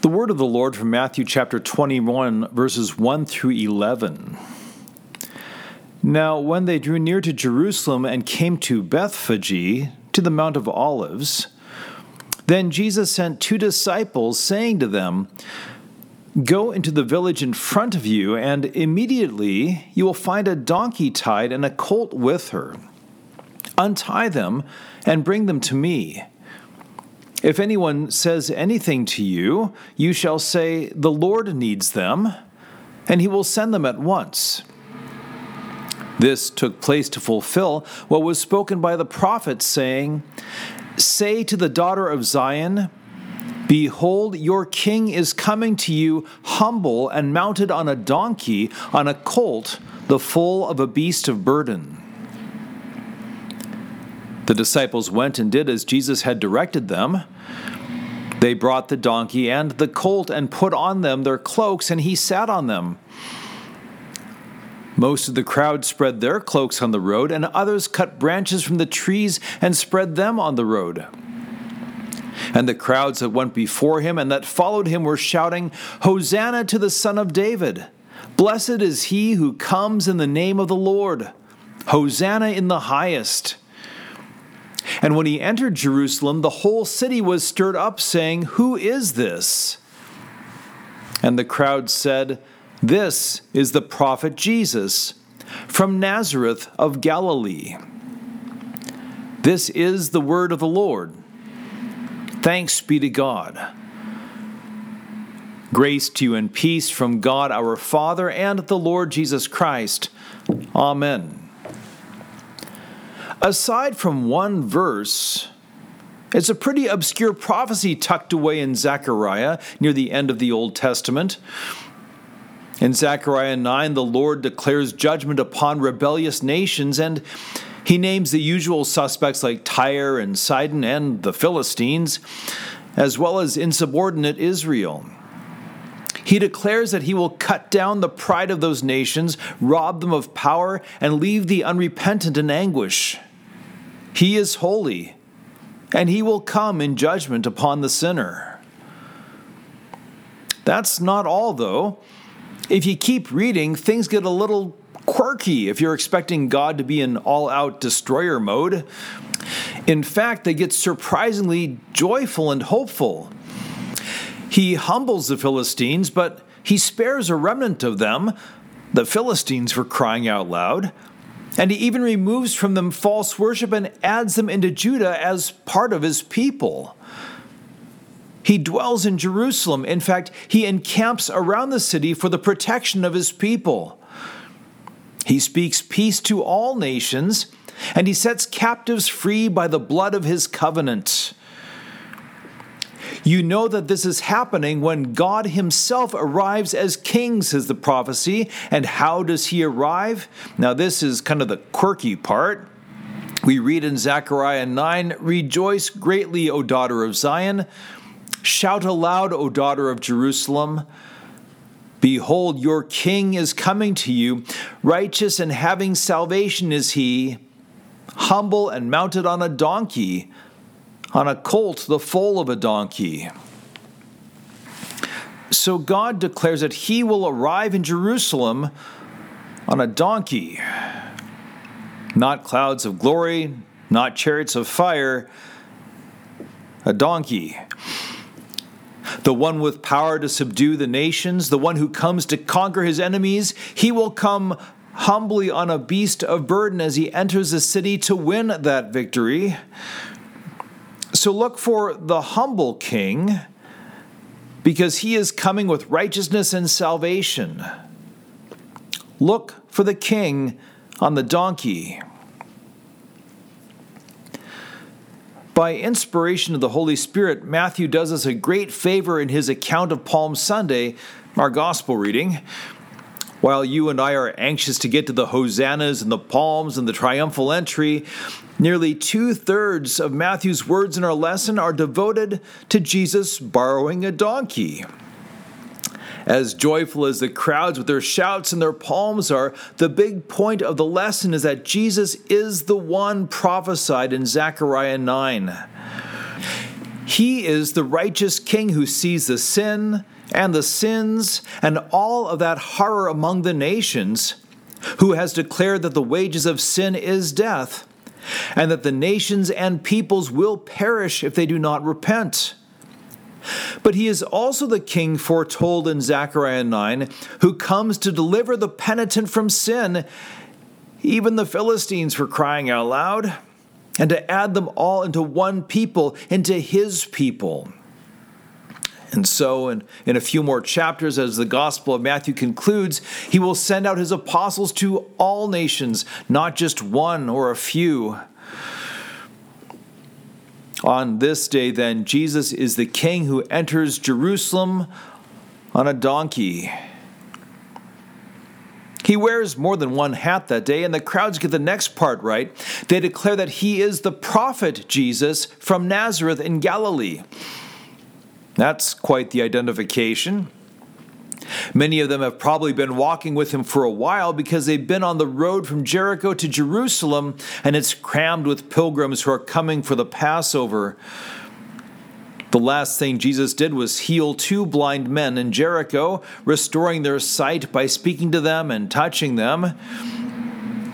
The word of the Lord from Matthew chapter 21, verses 1 through 11. Now, when they drew near to Jerusalem and came to Bethphage, to the Mount of Olives, then Jesus sent two disciples, saying to them, Go into the village in front of you, and immediately you will find a donkey tied and a colt with her. Untie them and bring them to me. If anyone says anything to you, you shall say, The Lord needs them, and he will send them at once. This took place to fulfill what was spoken by the prophet, saying, Say to the daughter of Zion, Behold, your king is coming to you humble and mounted on a donkey, on a colt, the foal of a beast of burden. The disciples went and did as Jesus had directed them. They brought the donkey and the colt and put on them their cloaks, and he sat on them. Most of the crowd spread their cloaks on the road, and others cut branches from the trees and spread them on the road. And the crowds that went before him and that followed him were shouting, Hosanna to the Son of David! Blessed is he who comes in the name of the Lord! Hosanna in the highest! And when he entered Jerusalem, the whole city was stirred up, saying, Who is this? And the crowd said, This is the prophet Jesus from Nazareth of Galilee. This is the word of the Lord. Thanks be to God. Grace to you and peace from God our Father and the Lord Jesus Christ. Amen aside from one verse, it's a pretty obscure prophecy tucked away in Zechariah near the end of the Old Testament. In Zechariah 9, the Lord declares judgment upon rebellious nations, and he names the usual suspects like Tyre and Sidon and the Philistines, as well as insubordinate Israel. He declares that he will cut down the pride of those nations, rob them of power, and leave the unrepentant in anguish. He is holy, and he will come in judgment upon the sinner. That's not all, though. If you keep reading, things get a little quirky if you're expecting God to be in all out destroyer mode. In fact, they get surprisingly joyful and hopeful. He humbles the Philistines, but he spares a remnant of them. The Philistines were crying out loud. And he even removes from them false worship and adds them into Judah as part of his people. He dwells in Jerusalem. In fact, he encamps around the city for the protection of his people. He speaks peace to all nations, and he sets captives free by the blood of his covenant. You know that this is happening when God Himself arrives as king, says the prophecy. And how does He arrive? Now, this is kind of the quirky part. We read in Zechariah 9 Rejoice greatly, O daughter of Zion. Shout aloud, O daughter of Jerusalem. Behold, your king is coming to you. Righteous and having salvation is he, humble and mounted on a donkey on a colt, the foal of a donkey. So God declares that he will arrive in Jerusalem on a donkey, not clouds of glory, not chariots of fire, a donkey. The one with power to subdue the nations, the one who comes to conquer his enemies, he will come humbly on a beast of burden as he enters the city to win that victory. So look for the humble king because he is coming with righteousness and salvation. Look for the king on the donkey. By inspiration of the Holy Spirit, Matthew does us a great favor in his account of Palm Sunday, our gospel reading. While you and I are anxious to get to the hosannas and the palms and the triumphal entry, nearly two thirds of Matthew's words in our lesson are devoted to Jesus borrowing a donkey. As joyful as the crowds with their shouts and their palms are, the big point of the lesson is that Jesus is the one prophesied in Zechariah 9. He is the righteous king who sees the sin and the sins and all of that horror among the nations, who has declared that the wages of sin is death, and that the nations and peoples will perish if they do not repent. But he is also the king foretold in Zechariah 9, who comes to deliver the penitent from sin, even the Philistines for crying out loud, and to add them all into one people, into his people. And so, in, in a few more chapters, as the Gospel of Matthew concludes, he will send out his apostles to all nations, not just one or a few. On this day, then, Jesus is the king who enters Jerusalem on a donkey. He wears more than one hat that day, and the crowds get the next part right. They declare that he is the prophet Jesus from Nazareth in Galilee. That's quite the identification. Many of them have probably been walking with him for a while because they've been on the road from Jericho to Jerusalem and it's crammed with pilgrims who are coming for the Passover. The last thing Jesus did was heal two blind men in Jericho, restoring their sight by speaking to them and touching them.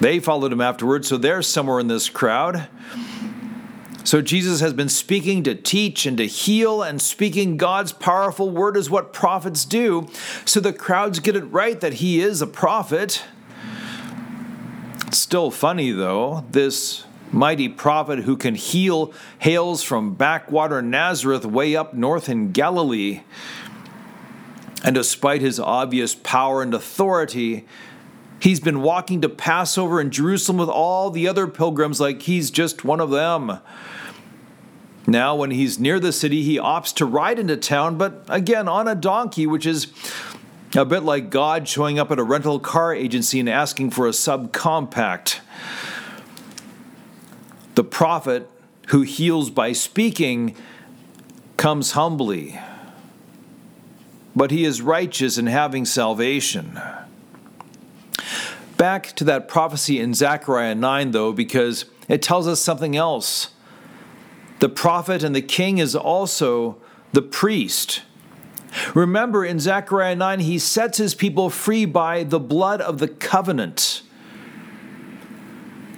They followed him afterwards, so they're somewhere in this crowd. So Jesus has been speaking to teach and to heal, and speaking God's powerful word is what prophets do. So the crowds get it right that he is a prophet. Still funny, though, this mighty prophet who can heal hails from backwater Nazareth way up north in Galilee. And despite his obvious power and authority, he's been walking to Passover in Jerusalem with all the other pilgrims like he's just one of them. Now, when he's near the city, he opts to ride into town, but again on a donkey, which is a bit like God showing up at a rental car agency and asking for a subcompact. The prophet who heals by speaking comes humbly, but he is righteous in having salvation. Back to that prophecy in Zechariah 9, though, because it tells us something else. The prophet and the king is also the priest. Remember in Zechariah 9, he sets his people free by the blood of the covenant.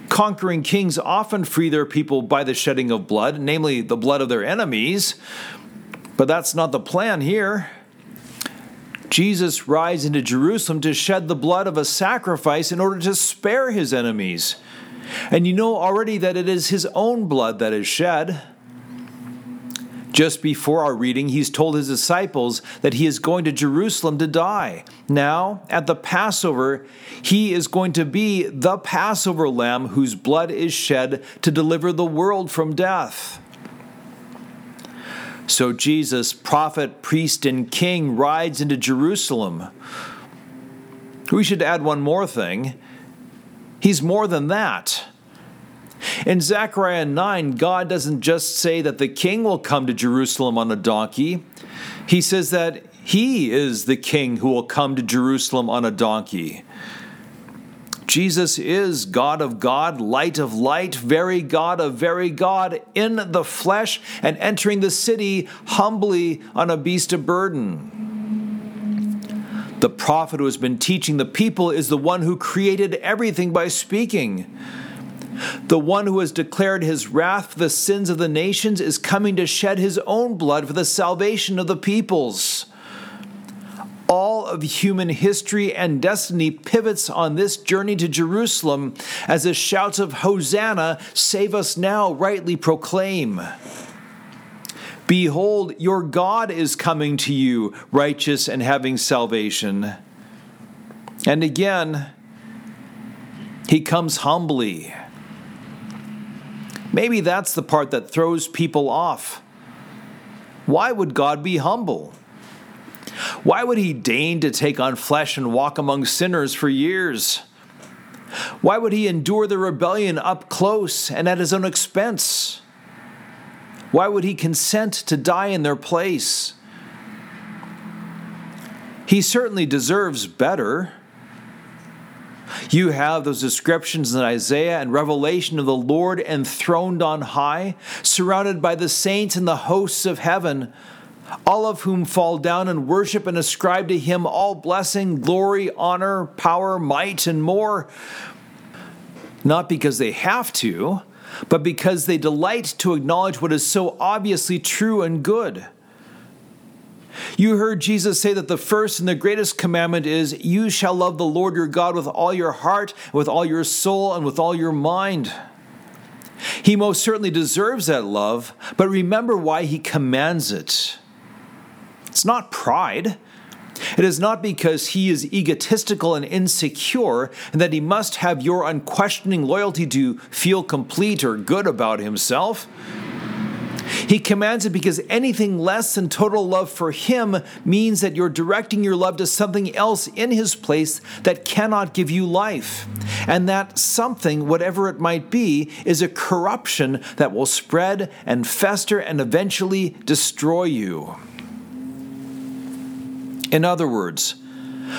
Conquering kings often free their people by the shedding of blood, namely the blood of their enemies, but that's not the plan here. Jesus rides into Jerusalem to shed the blood of a sacrifice in order to spare his enemies. And you know already that it is his own blood that is shed. Just before our reading, he's told his disciples that he is going to Jerusalem to die. Now, at the Passover, he is going to be the Passover lamb whose blood is shed to deliver the world from death. So Jesus, prophet, priest, and king, rides into Jerusalem. We should add one more thing. He's more than that. In Zechariah 9, God doesn't just say that the king will come to Jerusalem on a donkey, he says that he is the king who will come to Jerusalem on a donkey. Jesus is God of God, light of light, very God of very God, in the flesh, and entering the city humbly on a beast of burden. The prophet who has been teaching the people is the one who created everything by speaking. The one who has declared his wrath for the sins of the nations is coming to shed his own blood for the salvation of the peoples. All of human history and destiny pivots on this journey to Jerusalem as the shouts of Hosanna, save us now, rightly proclaim. Behold, your God is coming to you, righteous and having salvation. And again, he comes humbly Maybe that's the part that throws people off. Why would God be humble? Why would he deign to take on flesh and walk among sinners for years? Why would he endure the rebellion up close and at his own expense? Why would he consent to die in their place? He certainly deserves better. You have those descriptions in Isaiah and Revelation of the Lord enthroned on high, surrounded by the saints and the hosts of heaven, all of whom fall down and worship and ascribe to him all blessing, glory, honor, power, might, and more. Not because they have to, but because they delight to acknowledge what is so obviously true and good. You heard Jesus say that the first and the greatest commandment is, You shall love the Lord your God with all your heart, with all your soul, and with all your mind. He most certainly deserves that love, but remember why he commands it. It's not pride. It is not because he is egotistical and insecure and that he must have your unquestioning loyalty to feel complete or good about himself. He commands it because anything less than total love for Him means that you're directing your love to something else in His place that cannot give you life. And that something, whatever it might be, is a corruption that will spread and fester and eventually destroy you. In other words,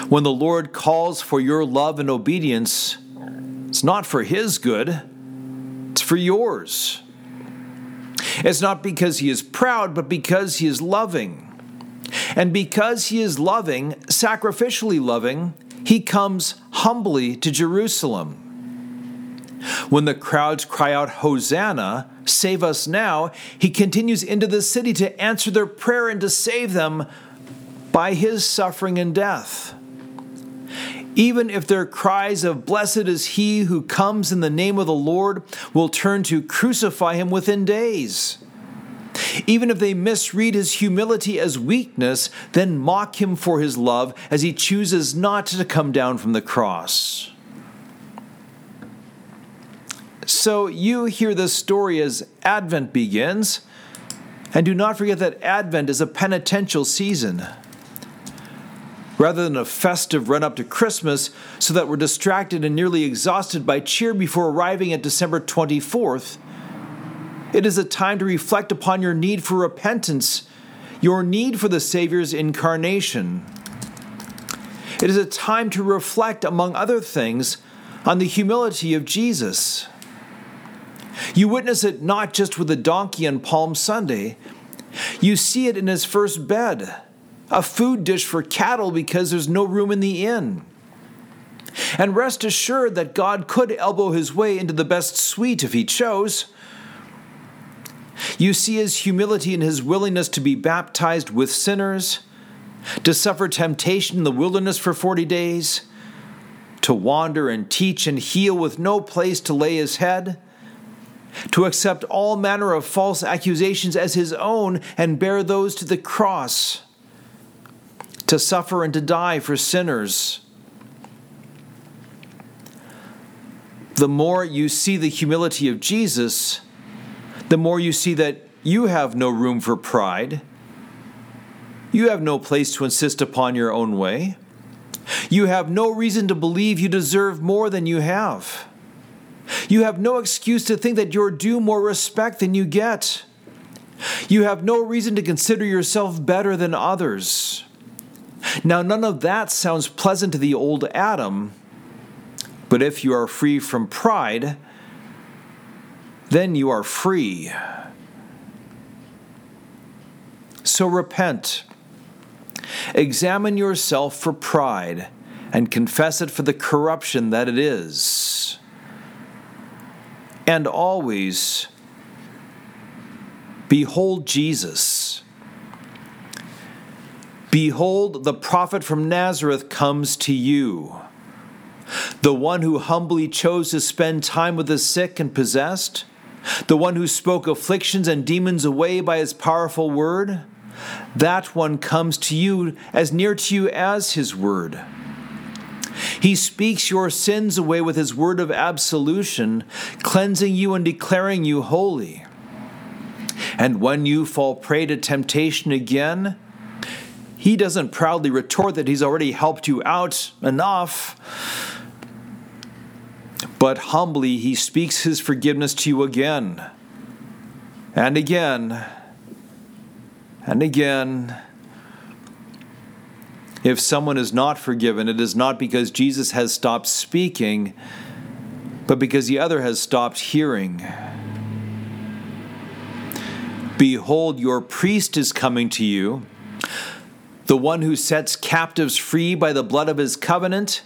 when the Lord calls for your love and obedience, it's not for His good, it's for yours. It's not because he is proud, but because he is loving. And because he is loving, sacrificially loving, he comes humbly to Jerusalem. When the crowds cry out, Hosanna, save us now, he continues into the city to answer their prayer and to save them by his suffering and death even if their cries of, Blessed is he who comes in the name of the Lord, will turn to crucify him within days. Even if they misread his humility as weakness, then mock him for his love as he chooses not to come down from the cross. So you hear this story as Advent begins, and do not forget that Advent is a penitential season rather than a festive run up to Christmas so that we're distracted and nearly exhausted by cheer before arriving at December 24th. It is a time to reflect upon your need for repentance, your need for the Savior's incarnation. It is a time to reflect, among other things, on the humility of Jesus. You witness it not just with the donkey on Palm Sunday, you see it in his first bed a food dish for cattle because there's no room in the inn. And rest assured that God could elbow his way into the best suite if he chose. You see his humility and his willingness to be baptized with sinners, to suffer temptation in the wilderness for 40 days, to wander and teach and heal with no place to lay his head, to accept all manner of false accusations as his own and bear those to the cross to suffer and to die for sinners. The more you see the humility of Jesus, the more you see that you have no room for pride. You have no place to insist upon your own way. You have no reason to believe you deserve more than you have. You have no excuse to think that you're due more respect than you get. You have no reason to consider yourself better than others. Now, none of that sounds pleasant to the old Adam, but if you are free from pride, then you are free. So repent. Examine yourself for pride and confess it for the corruption that it is. And always behold Jesus Behold, the prophet from Nazareth comes to you. The one who humbly chose to spend time with the sick and possessed, the one who spoke afflictions and demons away by his powerful word, that one comes to you as near to you as his word. He speaks your sins away with his word of absolution, cleansing you and declaring you holy. And when you fall prey to temptation again, he doesn't proudly retort that he's already helped you out enough, but humbly he speaks his forgiveness to you again and again and again. If someone is not forgiven, it is not because Jesus has stopped speaking, but because the other has stopped hearing. Behold, your priest is coming to you, the one who sets captives free by the blood of his covenant.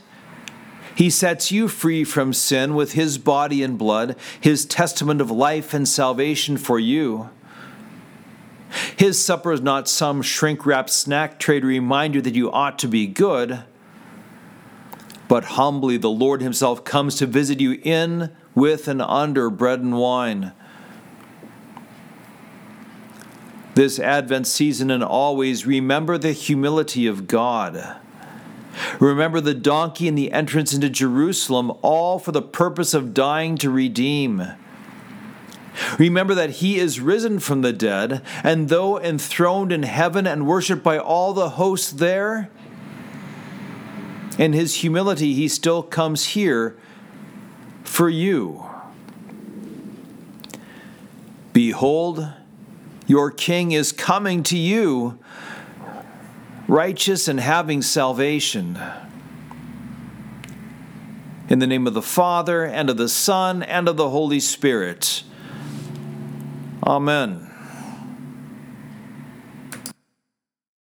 He sets you free from sin with his body and blood, his testament of life and salvation for you. His supper is not some shrink wrapped snack tray to remind you that you ought to be good, but humbly the Lord Himself comes to visit you in, with, and under bread and wine. This Advent season and always remember the humility of God. Remember the donkey and the entrance into Jerusalem, all for the purpose of dying to redeem. Remember that he is risen from the dead, and though enthroned in heaven and worshiped by all the hosts there, in his humility he still comes here for you. Behold, your king is coming to you, righteous and having salvation. In the name of the Father, and of the Son, and of the Holy Spirit. Amen.